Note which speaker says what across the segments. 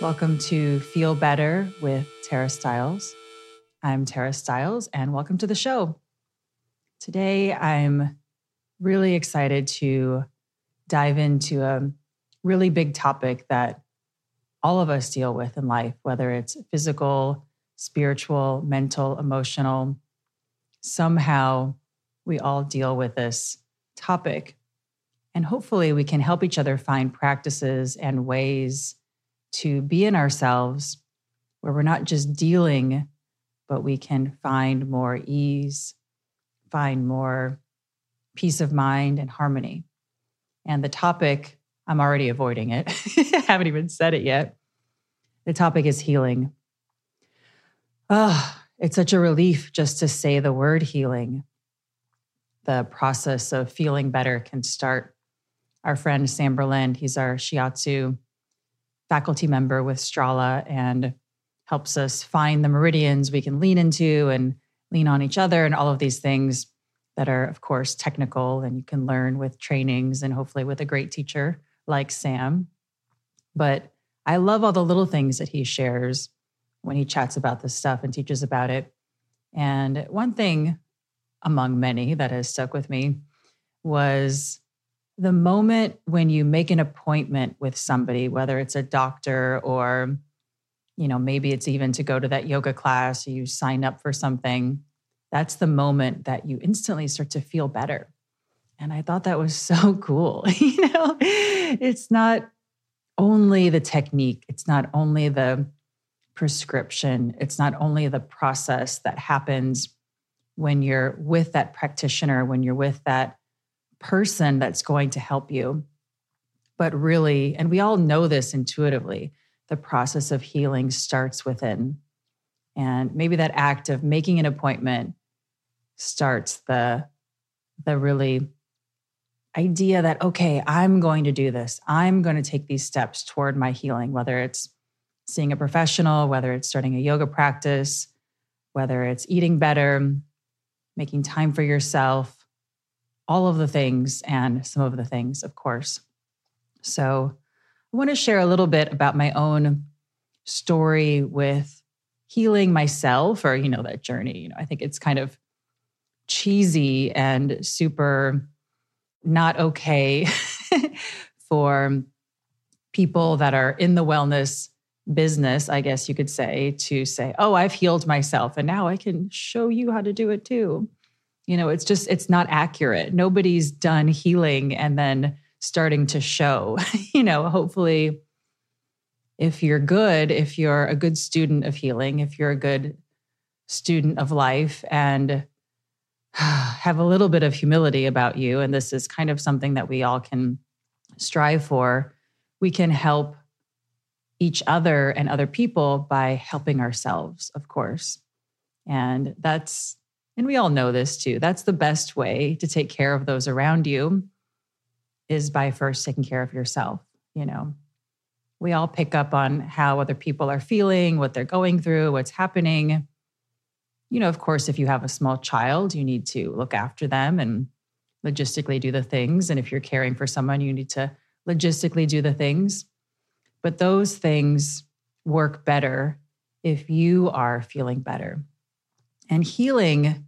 Speaker 1: Welcome to Feel Better with Tara Stiles. I'm Tara Stiles, and welcome to the show. Today, I'm really excited to dive into a really big topic that all of us deal with in life, whether it's physical, spiritual, mental, emotional. Somehow, we all deal with this topic. And hopefully, we can help each other find practices and ways to be in ourselves where we're not just dealing, but we can find more ease, find more peace of mind and harmony. And the topic, I'm already avoiding it, I haven't even said it yet. The topic is healing. Oh, it's such a relief just to say the word healing. The process of feeling better can start. Our friend Sam Berlind, he's our shiatsu faculty member with Strala and helps us find the meridians we can lean into and lean on each other and all of these things that are, of course, technical and you can learn with trainings and hopefully with a great teacher like Sam. But I love all the little things that he shares when he chats about this stuff and teaches about it. And one thing among many that has stuck with me was the moment when you make an appointment with somebody, whether it's a doctor or, you know, maybe it's even to go to that yoga class you sign up for something, that's the moment that you instantly start to feel better. And I thought that was so cool. you know, it's not only the technique, it's not only the prescription, it's not only the process that happens when you're with that practitioner, when you're with that person that's going to help you. But really, and we all know this intuitively, the process of healing starts within. And maybe that act of making an appointment starts the, the really idea that, okay, I'm going to do this. I'm going to take these steps toward my healing, whether it's seeing a professional, whether it's starting a yoga practice, whether it's eating better, making time for yourself, all of the things and some of the things, of course. So, I want to share a little bit about my own story with healing myself or, you know, that journey. You know, I think it's kind of cheesy and super not okay for people that are in the wellness business, I guess you could say, to say, oh, I've healed myself and now I can show you how to do it too you know it's just it's not accurate. Nobody's done healing and then starting to show you know hopefully if you're good if you're a good student of healing if you're a good student of life and have a little bit of humility about you and this is kind of something that we all can strive for we can help each other and other people by helping ourselves of course. And that's and we all know this too. That's the best way to take care of those around you is by first taking care of yourself, you know. We all pick up on how other people are feeling, what they're going through, what's happening. You know, of course, if you have a small child, you need to look after them and logistically do the things. And if you're caring for someone, you need to logistically do the things. But those things work better if you are feeling better. And healing,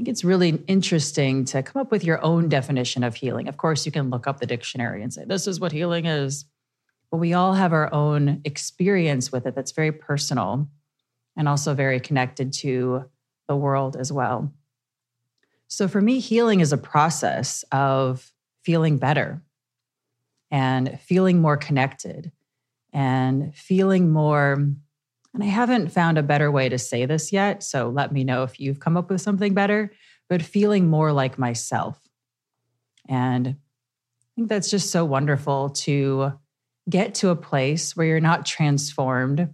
Speaker 1: think it's really interesting to come up with your own definition of healing. Of course, you can look up the dictionary and say, this is what healing is. But we all have our own experience with it that's very personal and also very connected to the world as well. So for me, healing is a process of feeling better and feeling more connected and feeling more. And I haven't found a better way to say this yet. So let me know if you've come up with something better, but feeling more like myself. And I think that's just so wonderful to get to a place where you're not transformed,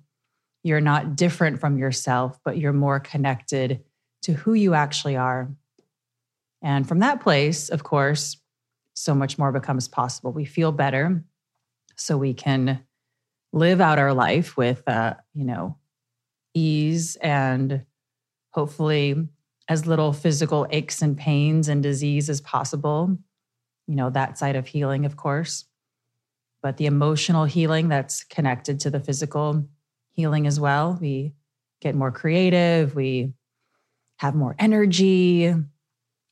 Speaker 1: you're not different from yourself, but you're more connected to who you actually are and from that place, of course, so much more becomes possible. We feel better, so we can live out our life with, uh, you know, ease and hopefully as little physical aches and pains and disease as possible. You know, that side of healing, of course, but the emotional healing that's connected to the physical healing as well. We get more creative, we have more energy,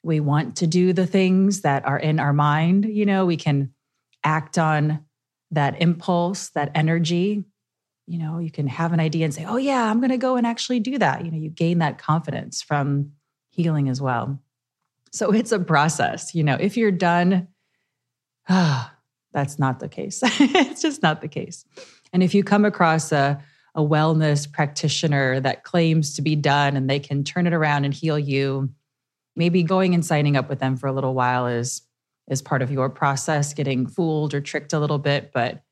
Speaker 1: we want to do the things that are in our mind. You know, we can act on that impulse, that energy. You know, you can have an idea and say, oh, yeah, I'm going to go and actually do that. You know, you gain that confidence from healing as well. So it's a process. You know, if you're done, ah, that's not the case. it's just not the case. And if you come across a, a wellness practitioner that claims to be done and they can turn it around and heal you, maybe going and signing up with them for a little while is is part of your process getting fooled or tricked a little bit but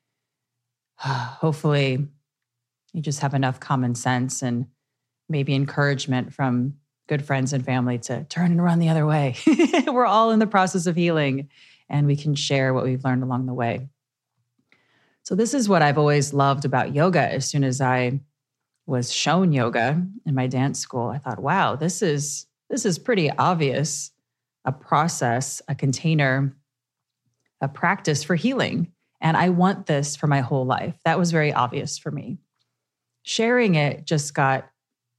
Speaker 1: hopefully you just have enough common sense and maybe encouragement from good friends and family to turn and run the other way. We're all in the process of healing and we can share what we've learned along the way. So this is what i've always loved about yoga. As soon as i was shown yoga in my dance school i thought wow this is this is pretty obvious a process, a container, a practice for healing. And I want this for my whole life. That was very obvious for me. Sharing it just got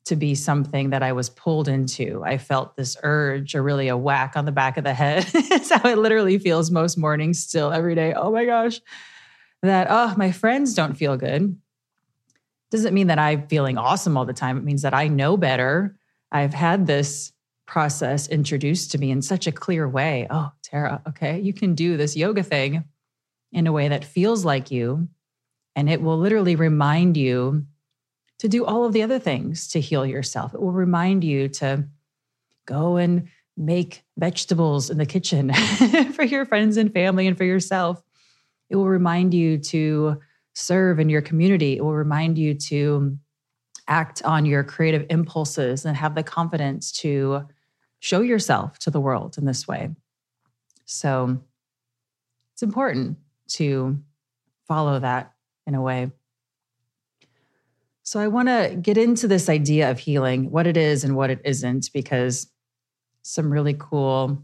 Speaker 1: to be something that I was pulled into. I felt this urge or really a whack on the back of the head. it's how it literally feels most mornings still every day. Oh my gosh. That, oh, my friends don't feel good. Doesn't mean that I'm feeling awesome all the time. It means that I know better. I've had this process introduced to me in such a clear way. Oh, Tara, okay, you can do this yoga thing in a way that feels like you. And it will literally remind you to do all of the other things to heal yourself. It will remind you to go and make vegetables in the kitchen for your friends and family and for yourself. It will remind you to serve in your community. It will remind you to act on your creative impulses and have the confidence to show yourself to the world in this way. So it's important to follow that in a way. So I want to get into this idea of healing, what it is and what it isn't, because some really cool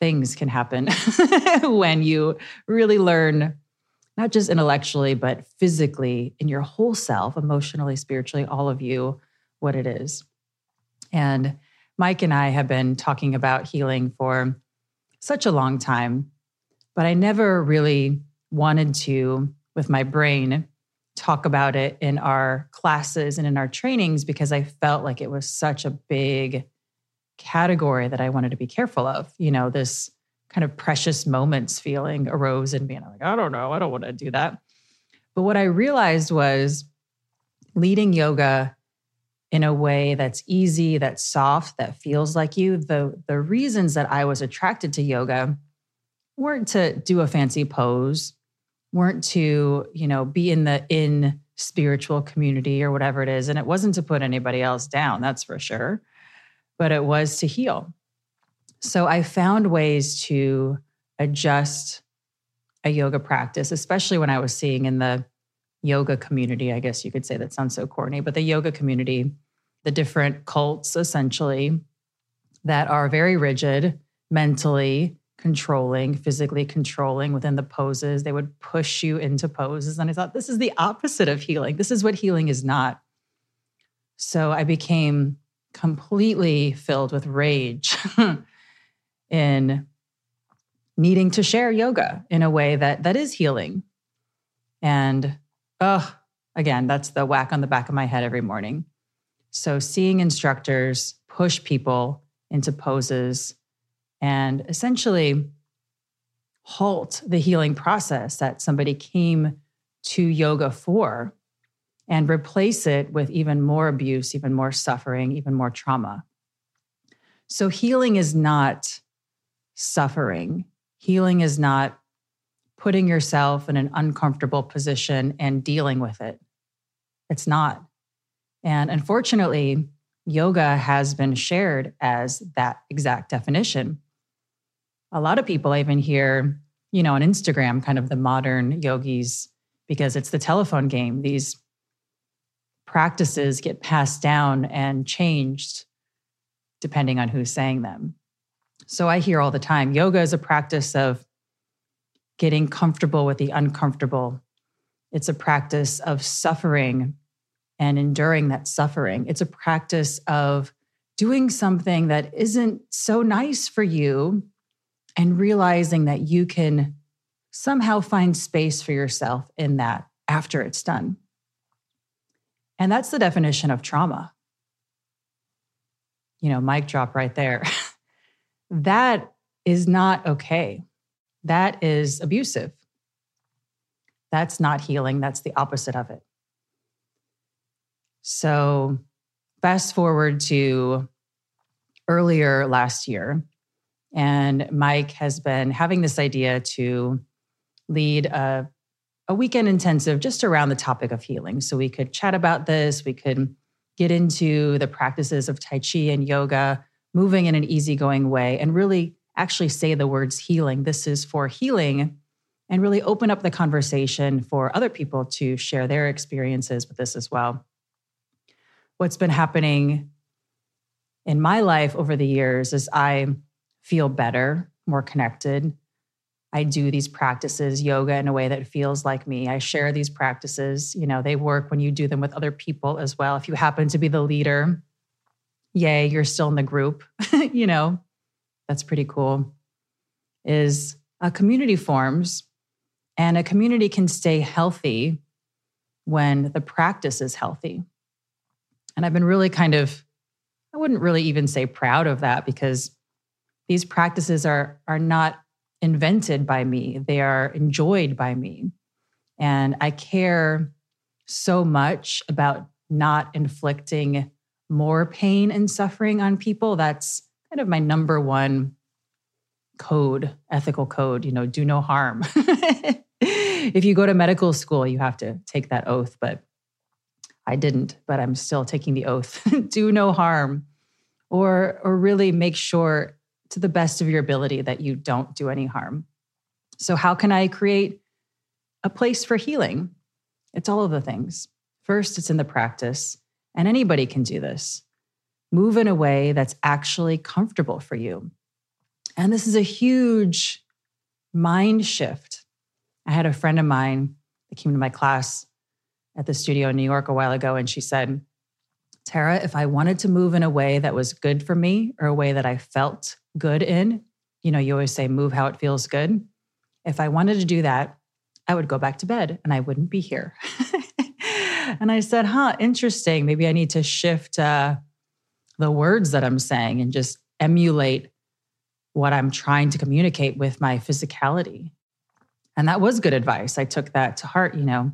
Speaker 1: things can happen when you really learn, not just intellectually, but physically in your whole self, emotionally, spiritually, all of you, what it is. And Mike and I have been talking about healing for such a long time, but I never really wanted to, with my brain, talk about it in our classes and in our trainings because I felt like it was such a big category that I wanted to be careful of. You know, this kind of precious moments feeling arose in me. And I'm like, I don't know, I don't want to do that. But what I realized was leading yoga in a way that's easy, that's soft, that feels like you. The the reasons that I was attracted to yoga weren't to do a fancy pose, weren't to, you know, be in the in spiritual community or whatever it is. And it wasn't to put anybody else down, that's for sure. But it was to heal. So I found ways to adjust a yoga practice, especially when I was seeing in the yoga community, I guess you could say that sounds so corny, but the yoga community, the different cults essentially that are very rigid mentally controlling, physically controlling within the poses. They would push you into poses. And I thought, this is the opposite of healing. This is what healing is not. So I became completely filled with rage in needing to share yoga in a way that that is healing. And oh, again, that's the whack on the back of my head every morning. So seeing instructors push people into poses and essentially halt the healing process that somebody came to yoga for and replace it with even more abuse, even more suffering, even more trauma. So, healing is not suffering. Healing is not putting yourself in an uncomfortable position and dealing with it. It's not. And unfortunately, yoga has been shared as that exact definition a lot of people I even hear, you know, on Instagram, kind of the modern yogis, because it's the telephone game. These practices get passed down and changed depending on who's saying them. So I hear all the time yoga is a practice of getting comfortable with the uncomfortable. It's a practice of suffering and enduring that suffering. It's a practice of doing something that isn't so nice for you and realizing that you can somehow find space for yourself in that after it's done. And that's the definition of trauma. You know, mic drop right there. that is not okay. That is abusive. That's not healing. That's the opposite of it. So, fast forward to earlier last year, and Mike has been having this idea to lead a, a weekend intensive just around the topic of healing. So we could chat about this, we could get into the practices of Tai Chi and yoga, moving in an easygoing way, and really actually say the words healing. This is for healing, and really open up the conversation for other people to share their experiences with this as well. What's been happening in my life over the years is I feel better, more connected. I do these practices, yoga in a way that feels like me. I share these practices. You know, they work when you do them with other people as well. If you happen to be the leader, yay, you're still in the group. you know, that's pretty cool. Is a community forms and a community can stay healthy when the practice is healthy. And I've been really kind of, I wouldn't really even say proud of that because these practices are are not invented by me they are enjoyed by me and i care so much about not inflicting more pain and suffering on people that's kind of my number one code ethical code you know do no harm if you go to medical school you have to take that oath but i didn't but i'm still taking the oath do no harm or or really make sure to the best of your ability that you don't do any harm. So, how can I create a place for healing? It's all of the things. First, it's in the practice, and anybody can do this. Move in a way that's actually comfortable for you. And this is a huge mind shift. I had a friend of mine that came to my class at the studio in New York a while ago, and she said, Tara, if I wanted to move in a way that was good for me or a way that I felt good in, you know, you always say move how it feels good. If I wanted to do that, I would go back to bed and I wouldn't be here. and I said, huh, interesting. Maybe I need to shift uh, the words that I'm saying and just emulate what I'm trying to communicate with my physicality. And that was good advice. I took that to heart. You know,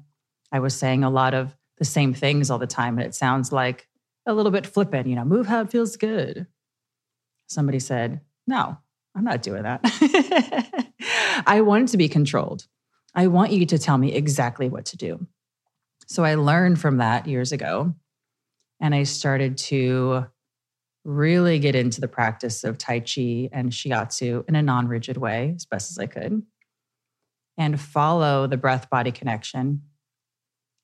Speaker 1: I was saying a lot of the same things all the time, and it sounds like a little bit flippant, you know, move how it feels good. Somebody said, No, I'm not doing that. I want to be controlled. I want you to tell me exactly what to do. So I learned from that years ago. And I started to really get into the practice of Tai Chi and Shiatsu in a non rigid way as best as I could and follow the breath body connection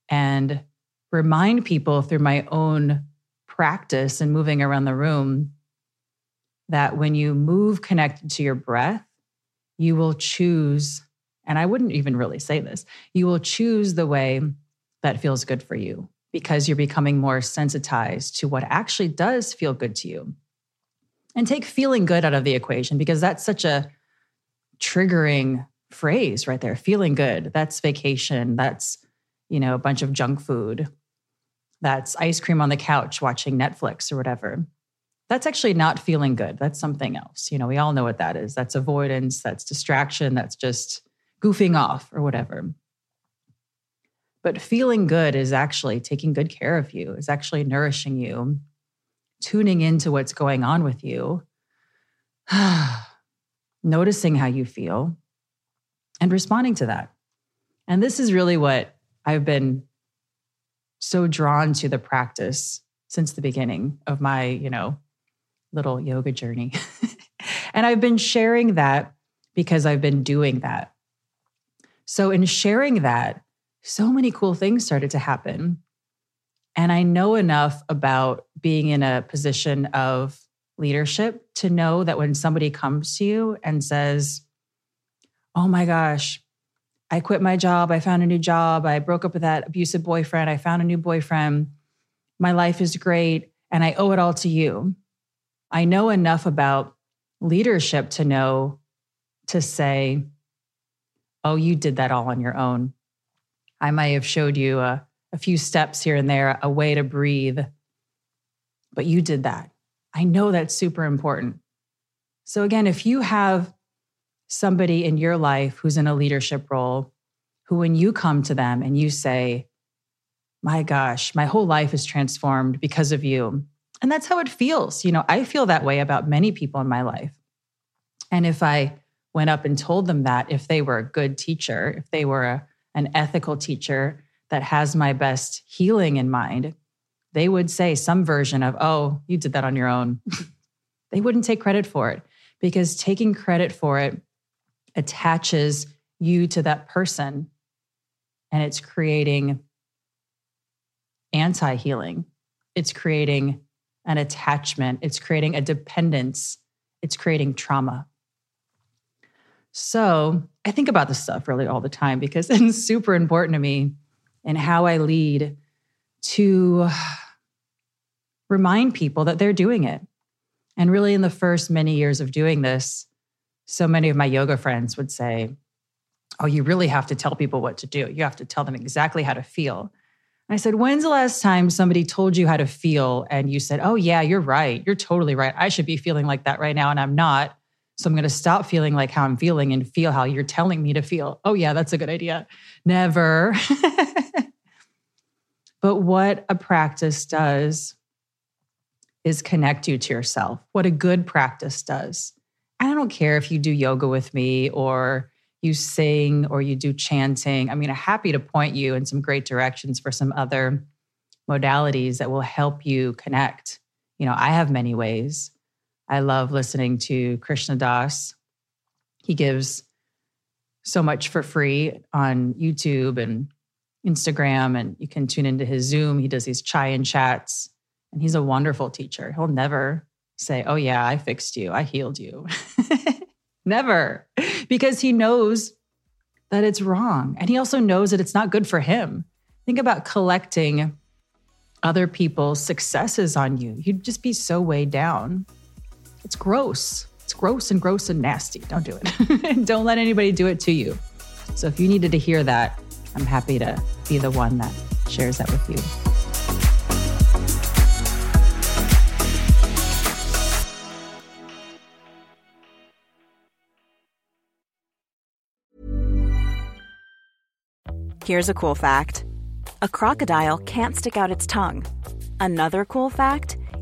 Speaker 1: and remind people through my own practice and moving around the room that when you move connected to your breath, you will choose, and I wouldn't even really say this, you will choose the way that feels good for you because you're becoming more sensitized to what actually does feel good to you. And take feeling good out of the equation because that's such a triggering phrase right there. Feeling good. That's vacation. That's, you know, a bunch of junk food. That's ice cream on the couch watching Netflix or whatever. That's actually not feeling good. That's something else. You know, we all know what that is. That's avoidance, that's distraction, that's just goofing off or whatever. But feeling good is actually taking good care of you, is actually nourishing you, tuning into what's going on with you, noticing how you feel, and responding to that. And this is really what I've been so drawn to the practice since the beginning of my, you know, little yoga journey. and I've been sharing that because I've been doing that. So in sharing that, so many cool things started to happen. And I know enough about being in a position of leadership to know that when somebody comes to you and says, Oh my gosh, I quit my job. I found a new job. I broke up with that abusive boyfriend. I found a new boyfriend. My life is great. And I owe it all to you. I know enough about leadership to know to say, Oh, you did that all on your own. I might have showed you a, a few steps here and there, a way to breathe, but you did that. I know that's super important. So, again, if you have somebody in your life who's in a leadership role, who when you come to them and you say, My gosh, my whole life is transformed because of you. And that's how it feels. You know, I feel that way about many people in my life. And if I went up and told them that, if they were a good teacher, if they were a an ethical teacher that has my best healing in mind, they would say some version of, oh, you did that on your own. they wouldn't take credit for it because taking credit for it attaches you to that person and it's creating anti healing. It's creating an attachment, it's creating a dependence, it's creating trauma. So I think about this stuff really all the time because it's super important to me and how I lead to remind people that they're doing it. And really, in the first many years of doing this, so many of my yoga friends would say, Oh, you really have to tell people what to do. You have to tell them exactly how to feel. And I said, When's the last time somebody told you how to feel and you said, Oh, yeah, you're right. You're totally right. I should be feeling like that right now, and I'm not. So I'm going to stop feeling like how I'm feeling and feel how you're telling me to feel. Oh, yeah, that's a good idea. Never. but what a practice does is connect you to yourself. What a good practice does. I don't care if you do yoga with me or you sing or you do chanting. I mean, I'm happy to point you in some great directions for some other modalities that will help you connect. You know, I have many ways. I love listening to Krishna Das. He gives so much for free on YouTube and Instagram, and you can tune into his Zoom. He does these chai and chats, and he's a wonderful teacher. He'll never say, Oh, yeah, I fixed you, I healed you. never, because he knows that it's wrong. And he also knows that it's not good for him. Think about collecting other people's successes on you. You'd just be so weighed down. It's gross. It's gross and gross and nasty. Don't do it. Don't let anybody do it to you. So if you needed to hear that, I'm happy to be the one that shares that with you.
Speaker 2: Here's a cool fact a crocodile can't stick out its tongue. Another cool fact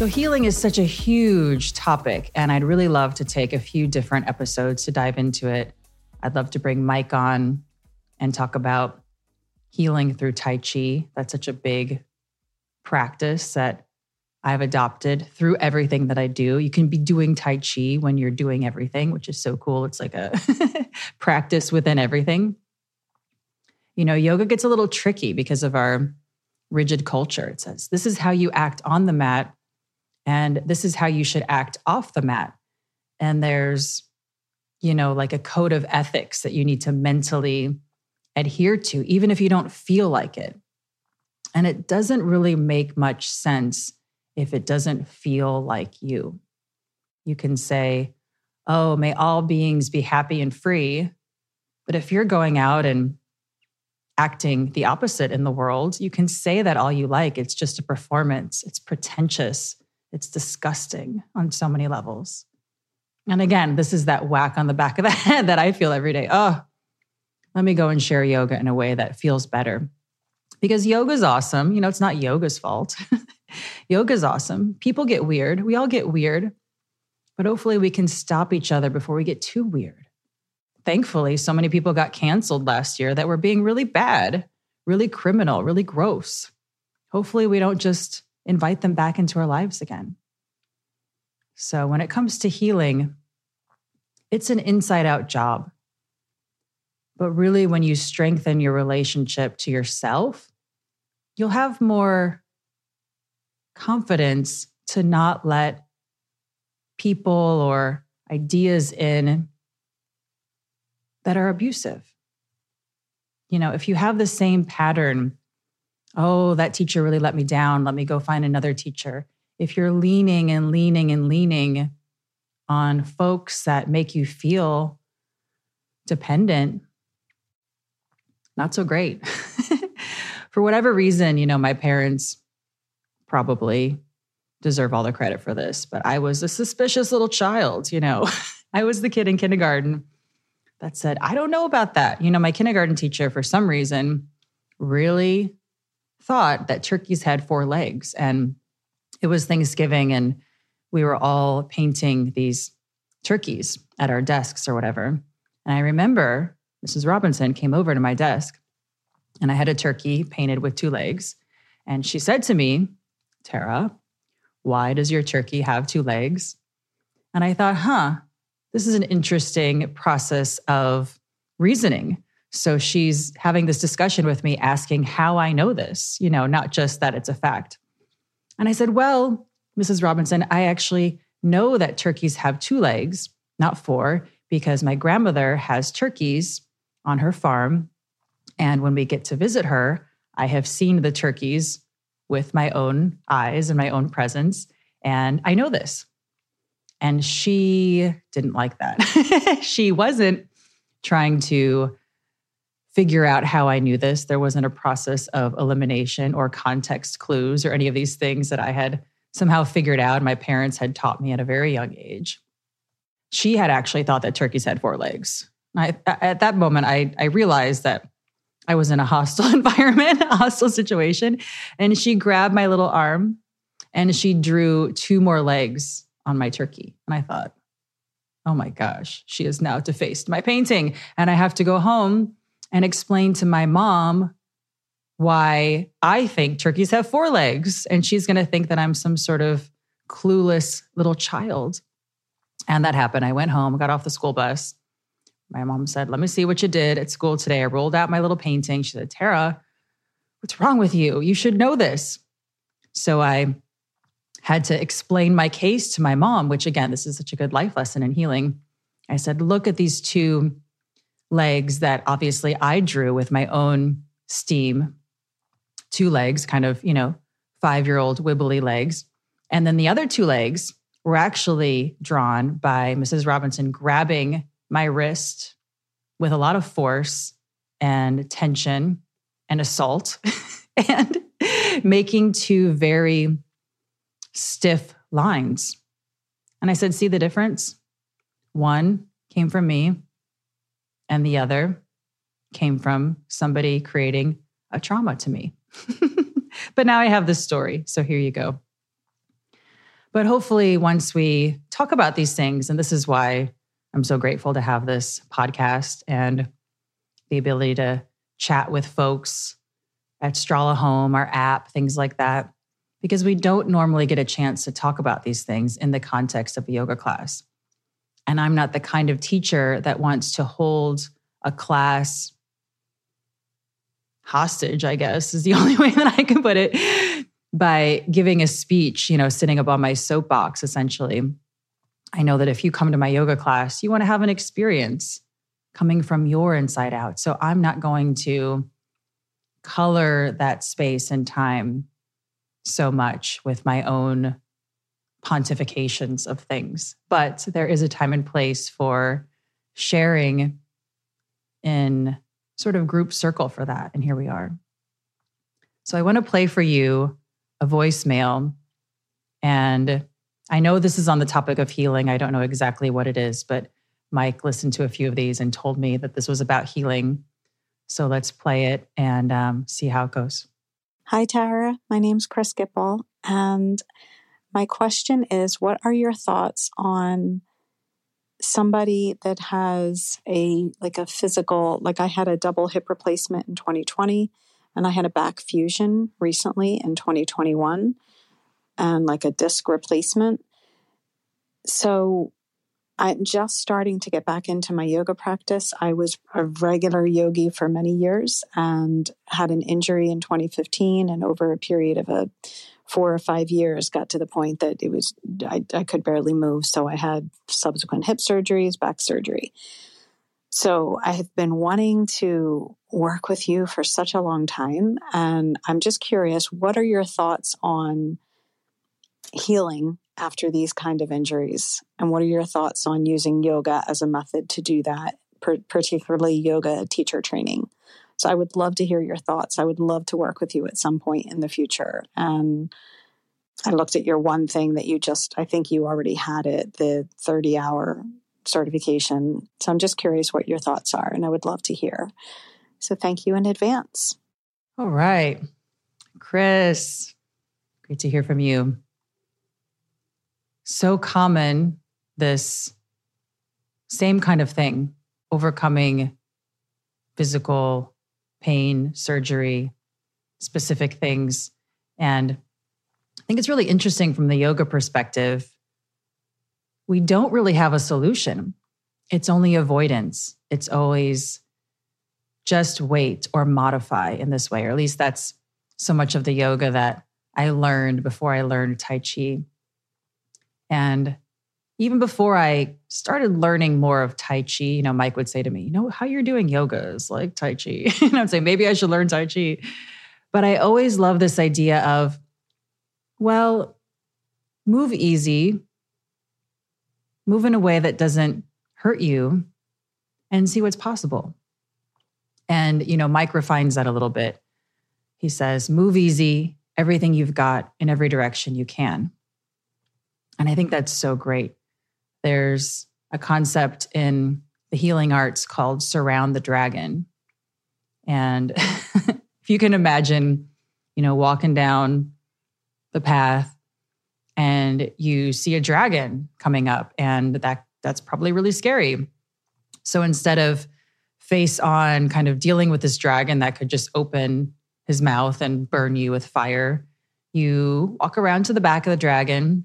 Speaker 1: So, healing is such a huge topic, and I'd really love to take a few different episodes to dive into it. I'd love to bring Mike on and talk about healing through Tai Chi. That's such a big practice that I've adopted through everything that I do. You can be doing Tai Chi when you're doing everything, which is so cool. It's like a practice within everything. You know, yoga gets a little tricky because of our rigid culture. It says this is how you act on the mat, and this is how you should act off the mat. And there's, you know, like a code of ethics that you need to mentally adhere to, even if you don't feel like it. And it doesn't really make much sense if it doesn't feel like you. You can say, Oh, may all beings be happy and free. But if you're going out and acting the opposite in the world, you can say that all you like. It's just a performance, it's pretentious, it's disgusting on so many levels. And again, this is that whack on the back of the head that I feel every day. Oh, let me go and share yoga in a way that feels better. Because yoga is awesome. You know, it's not yoga's fault. yoga is awesome. People get weird. We all get weird. But hopefully, we can stop each other before we get too weird. Thankfully, so many people got canceled last year that were being really bad, really criminal, really gross. Hopefully, we don't just invite them back into our lives again. So, when it comes to healing, it's an inside out job. But really, when you strengthen your relationship to yourself, you'll have more confidence to not let people or ideas in that are abusive. You know, if you have the same pattern, oh, that teacher really let me down, let me go find another teacher. If you're leaning and leaning and leaning on folks that make you feel dependent, not so great. for whatever reason, you know, my parents probably deserve all the credit for this, but I was a suspicious little child, you know. I was the kid in kindergarten that said, I don't know about that. You know, my kindergarten teacher, for some reason, really thought that turkeys had four legs. And it was Thanksgiving, and we were all painting these turkeys at our desks or whatever. And I remember Mrs. Robinson came over to my desk and I had a turkey painted with two legs. And she said to me, Tara, why does your turkey have two legs? And I thought, huh, this is an interesting process of reasoning. So she's having this discussion with me, asking how I know this, you know, not just that it's a fact. And I said, well, Mrs. Robinson, I actually know that turkeys have two legs, not four, because my grandmother has turkeys on her farm. And when we get to visit her, I have seen the turkeys with my own eyes and my own presence. And I know this. And she didn't like that. she wasn't trying to figure out how I knew this. There wasn't a process of elimination or context clues or any of these things that I had somehow figured out. My parents had taught me at a very young age. She had actually thought that turkeys had four legs. I, at that moment, I, I realized that I was in a hostile environment, a hostile situation. And she grabbed my little arm and she drew two more legs on my turkey. And I thought, oh my gosh, she has now defaced my painting. And I have to go home and explain to my mom why I think turkeys have four legs. And she's going to think that I'm some sort of clueless little child. And that happened. I went home, got off the school bus, my mom said, Let me see what you did at school today. I rolled out my little painting. She said, Tara, what's wrong with you? You should know this. So I had to explain my case to my mom, which again, this is such a good life lesson in healing. I said, Look at these two legs that obviously I drew with my own steam, two legs, kind of, you know, five year old wibbly legs. And then the other two legs were actually drawn by Mrs. Robinson grabbing my wrist with a lot of force and tension and assault and making two very stiff lines. And I said, See the difference? One came from me, and the other came from somebody creating a trauma to me. but now I have this story. So here you go. But hopefully, once we talk about these things, and this is why I'm so grateful to have this podcast and the ability to chat with folks at Strala Home, our app, things like that, because we don't normally get a chance to talk about these things in the context of a yoga class. And I'm not the kind of teacher that wants to hold a class hostage, I guess is the only way that I can put it, by giving a speech, you know, sitting up on my soapbox, essentially. I know that if you come to my yoga class, you want to have an experience coming from your inside out. So I'm not going to color that space and time so much with my own pontifications of things. But there is a time and place for sharing in sort of group circle for that. And here we are. So I want to play for you a voicemail. And I know this is on the topic of healing. I don't know exactly what it is, but Mike listened to a few of these and told me that this was about healing. So let's play it and um, see how it goes.
Speaker 3: Hi, Tara. My name's Chris Gipple. And my question is What are your thoughts on somebody that has a like a physical like I had a double hip replacement in 2020 and I had a back fusion recently in 2021 and like a disc replacement. So I'm just starting to get back into my yoga practice. I was a regular yogi for many years and had an injury in 2015 and over a period of a four or five years got to the point that it was I, I could barely move. So I had subsequent hip surgeries, back surgery. So I have been wanting to work with you for such a long time. And I'm just curious, what are your thoughts on healing after these kind of injuries? And what are your thoughts on using yoga as a method to do that, particularly yoga teacher training? So I would love to hear your thoughts. I would love to work with you at some point in the future. And I looked at your one thing that you just, I think you already had it, the 30 hour certification. So I'm just curious what your thoughts are, and I would love to hear. So thank you in advance.
Speaker 1: All right. Chris, great to hear from you. So common, this same kind of thing, overcoming physical pain, surgery, specific things. And I think it's really interesting from the yoga perspective. We don't really have a solution. It's only avoidance. It's always just wait or modify in this way, or at least that's so much of the yoga that I learned before I learned Tai Chi. And even before I started learning more of Tai Chi, you know, Mike would say to me, you know, how you're doing yoga is like Tai Chi. and I'd say, maybe I should learn Tai Chi. But I always love this idea of, well, move easy, move in a way that doesn't hurt you, and see what's possible. And, you know, Mike refines that a little bit. He says, move easy, everything you've got in every direction you can. And I think that's so great there's a concept in the healing arts called surround the dragon. And if you can imagine, you know, walking down the path and you see a dragon coming up and that that's probably really scary. So instead of face on kind of dealing with this dragon that could just open his mouth and burn you with fire, you walk around to the back of the dragon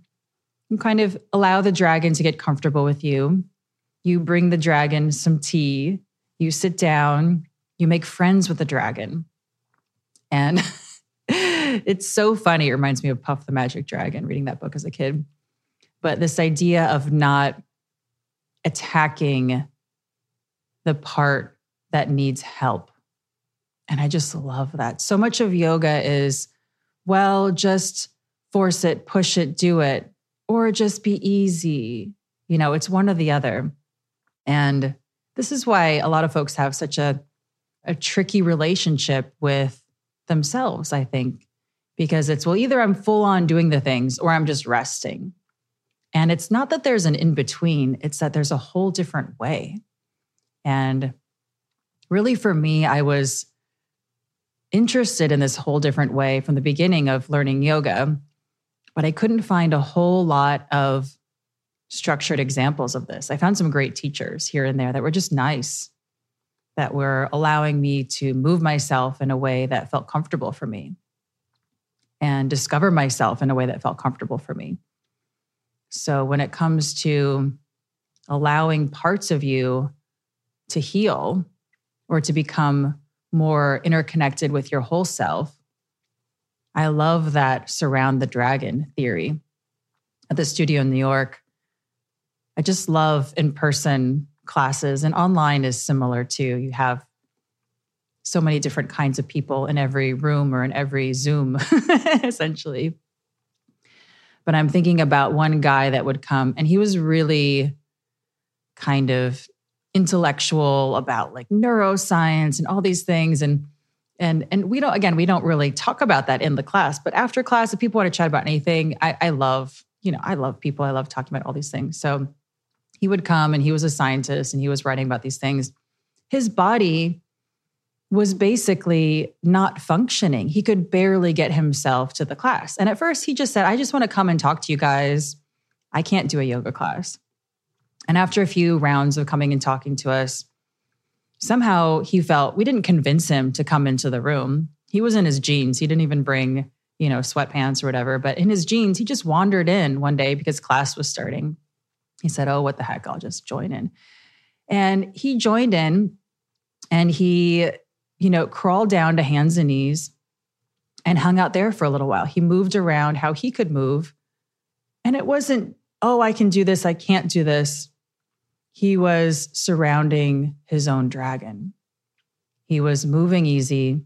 Speaker 1: you kind of allow the dragon to get comfortable with you. You bring the dragon some tea. You sit down. You make friends with the dragon. And it's so funny. It reminds me of Puff the Magic Dragon, reading that book as a kid. But this idea of not attacking the part that needs help. And I just love that. So much of yoga is, well, just force it, push it, do it or just be easy. You know, it's one or the other. And this is why a lot of folks have such a, a tricky relationship with themselves, I think, because it's, well, either I'm full on doing the things or I'm just resting. And it's not that there's an in between, it's that there's a whole different way. And really, for me, I was interested in this whole different way from the beginning of learning yoga But I couldn't find a whole lot of structured examples of this. I found some great teachers here and there that were just nice, that were allowing me to move myself in a way that felt comfortable for me and discover myself in a way that felt comfortable for me. So when it comes to allowing parts of you to heal or to become more interconnected with your whole self, I love that surround the dragon theory. At the studio in New York, I just love in person classes, and online is similar too. You have so many different kinds of people in every room or in every Zoom, essentially. But I'm thinking about one guy that would come, and he was really kind of intellectual about like neuroscience and all these things. And and and we don't again, we don't really talk about that in the class. But after class, if people want to chat about anything, I, I love, you know, I love people. I love talking about all these things. So he would come and he was a scientist and he was writing about these things. His body was basically not functioning. He could barely get himself to the class. And at first, he just said, I just want to come and talk to you guys. I can't do a yoga class. And after a few rounds of coming and talking to us, somehow he felt we didn't convince him to come into the room. He was in his jeans. He didn't even bring, you know, sweatpants or whatever, but in his jeans, he just wandered in one day because class was starting. He said, Oh, what the heck? I'll just join in. And he joined in and he, you know, crawled down to hands and knees and hung out there for a little while. He moved around how he could move. And it wasn't, oh, I can do this, I can't do this. He was surrounding his own dragon. He was moving easy,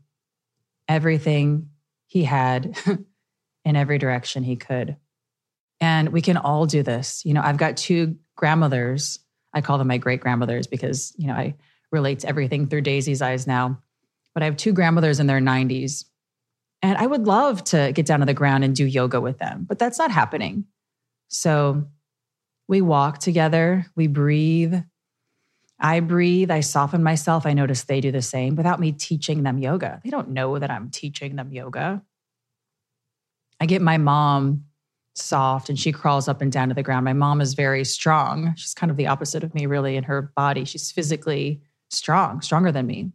Speaker 1: everything he had in every direction he could. And we can all do this. You know, I've got two grandmothers. I call them my great grandmothers because, you know, I relate to everything through Daisy's eyes now. But I have two grandmothers in their 90s. And I would love to get down to the ground and do yoga with them, but that's not happening. So we walk together, we breathe. I breathe, I soften myself. I notice they do the same without me teaching them yoga. They don't know that I'm teaching them yoga. I get my mom soft and she crawls up and down to the ground. My mom is very strong. She's kind of the opposite of me, really, in her body. She's physically strong, stronger than me.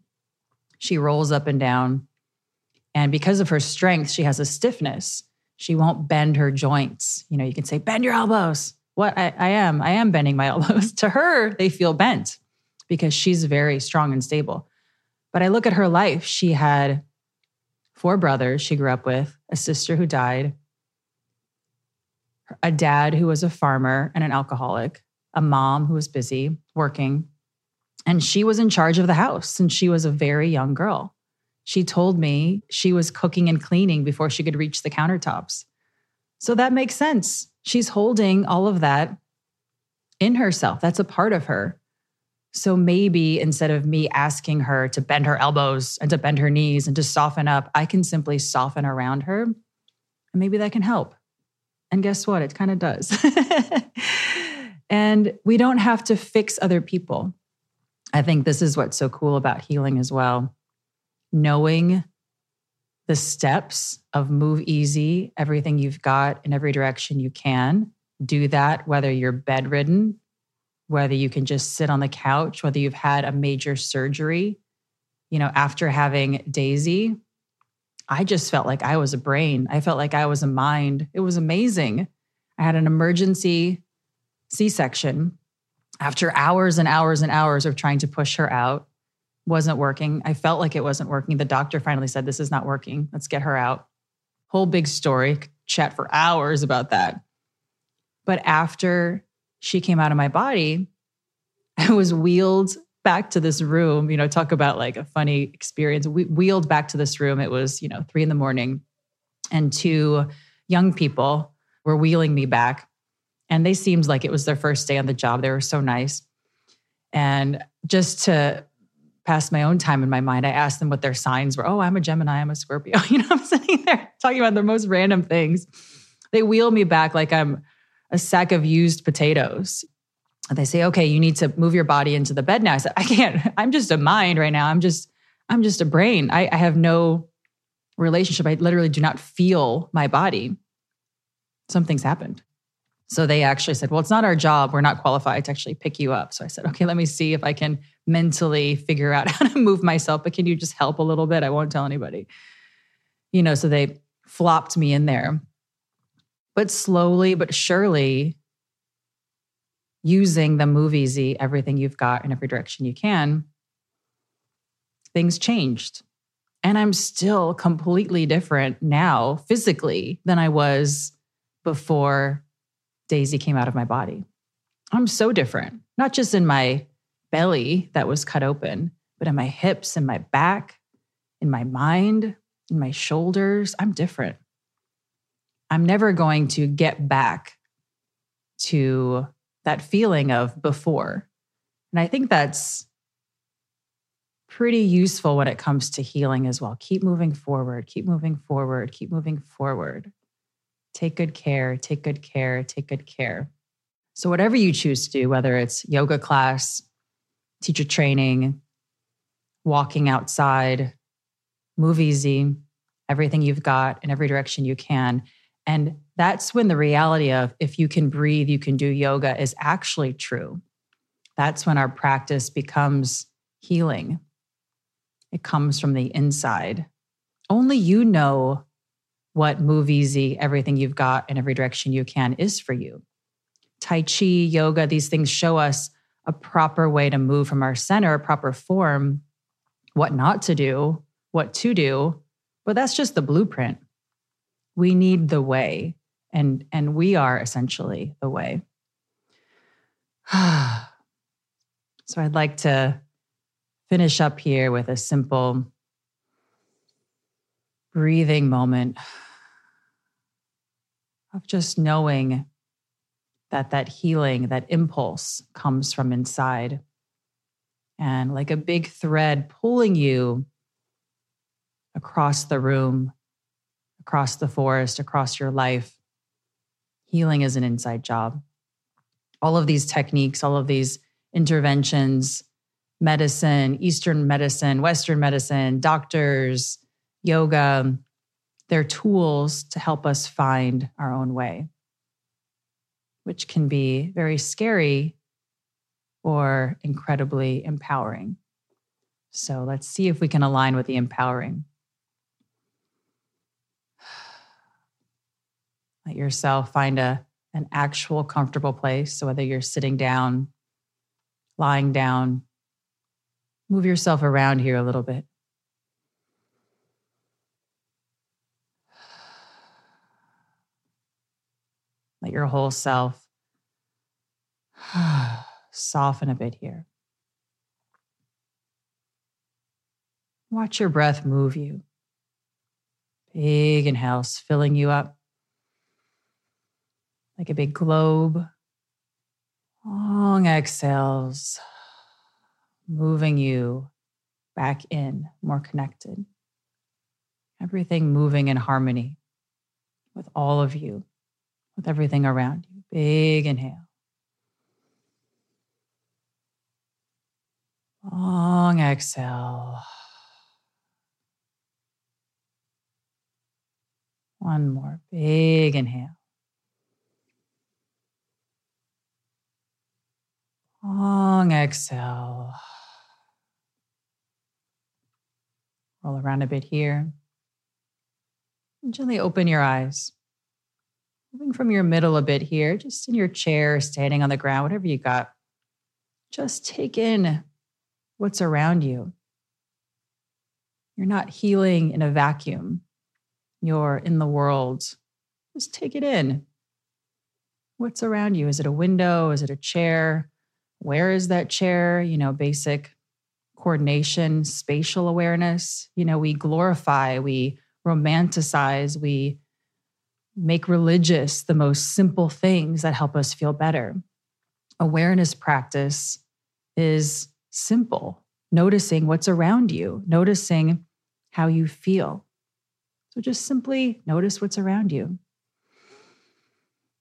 Speaker 1: She rolls up and down. And because of her strength, she has a stiffness. She won't bend her joints. You know, you can say, bend your elbows. What I, I am, I am bending my elbows. to her, they feel bent because she's very strong and stable. But I look at her life. She had four brothers she grew up with, a sister who died, a dad who was a farmer and an alcoholic, a mom who was busy working, and she was in charge of the house since she was a very young girl. She told me she was cooking and cleaning before she could reach the countertops. So that makes sense. She's holding all of that in herself. That's a part of her. So maybe instead of me asking her to bend her elbows and to bend her knees and to soften up, I can simply soften around her. And maybe that can help. And guess what? It kind of does. and we don't have to fix other people. I think this is what's so cool about healing as well. Knowing the steps of move easy, everything you've got in every direction you can. Do that, whether you're bedridden, whether you can just sit on the couch, whether you've had a major surgery. You know, after having Daisy, I just felt like I was a brain. I felt like I was a mind. It was amazing. I had an emergency C section after hours and hours and hours of trying to push her out. Wasn't working. I felt like it wasn't working. The doctor finally said, This is not working. Let's get her out. Whole big story, chat for hours about that. But after she came out of my body, I was wheeled back to this room, you know, talk about like a funny experience. We wheeled back to this room. It was, you know, three in the morning, and two young people were wheeling me back. And they seemed like it was their first day on the job. They were so nice. And just to pass my own time in my mind, I asked them what their signs were. Oh, I'm a Gemini, I'm a Scorpio. You know, I'm sitting there talking about the most random things. They wheel me back like I'm a sack of used potatoes And they say, okay, you need to move your body into the bed now. I said, I can't. I'm just a mind right now. I'm just, I'm just a brain. I, I have no relationship. I literally do not feel my body. something's happened. So they actually said, Well, it's not our job. We're not qualified to actually pick you up. So I said, Okay, let me see if I can mentally figure out how to move myself, but can you just help a little bit? I won't tell anybody. You know, so they flopped me in there. But slowly but surely, using the Move Easy, everything you've got in every direction you can, things changed. And I'm still completely different now physically than I was before Daisy came out of my body. I'm so different, not just in my belly that was cut open, but in my hips and my back, in my mind, in my shoulders. I'm different. I'm never going to get back to that feeling of before. And I think that's pretty useful when it comes to healing as well. Keep moving forward, keep moving forward, keep moving forward. Take good care, take good care, take good care. So, whatever you choose to do, whether it's yoga class, teacher training, walking outside, move easy, everything you've got in every direction you can. And that's when the reality of if you can breathe, you can do yoga is actually true. That's when our practice becomes healing. It comes from the inside. Only you know what move easy, everything you've got in every direction you can is for you. Tai Chi, yoga, these things show us a proper way to move from our center, a proper form, what not to do, what to do. But that's just the blueprint. We need the way, and, and we are essentially the way. so I'd like to finish up here with a simple breathing moment of just knowing that that healing, that impulse comes from inside. And like a big thread pulling you across the room, across the forest, across your life. Healing is an inside job. All of these techniques, all of these interventions, medicine, Eastern medicine, Western medicine, doctors, yoga, they're tools to help us find our own way, which can be very scary or incredibly empowering. So let's see if we can align with the empowering. Let yourself find a, an actual comfortable place. So whether you're sitting down, lying down, move yourself around here a little bit. Let your whole self soften a bit here. Watch your breath move you. Big inhales filling you up like a big globe. Long exhales moving you back in, more connected. Everything moving in harmony with all of you with everything around you. Big inhale. Long exhale. One more big inhale. Long exhale. Roll around a bit here. Gently open your eyes. Moving from your middle a bit here, just in your chair, standing on the ground, whatever you got. Just take in what's around you. You're not healing in a vacuum, you're in the world. Just take it in. What's around you? Is it a window? Is it a chair? Where is that chair? You know, basic coordination, spatial awareness. You know, we glorify, we romanticize, we make religious the most simple things that help us feel better. Awareness practice is simple, noticing what's around you, noticing how you feel. So just simply notice what's around you.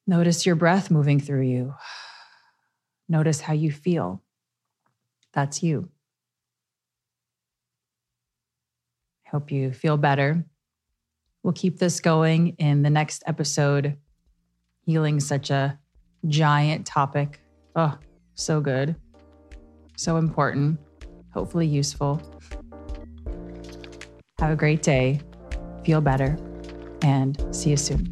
Speaker 1: Notice your breath moving through you. Notice how you feel. That's you. I hope you feel better We'll keep this going in the next episode. healing such a giant topic. Oh, so good. So important. Hopefully useful. Have a great day. Feel better. And see you soon.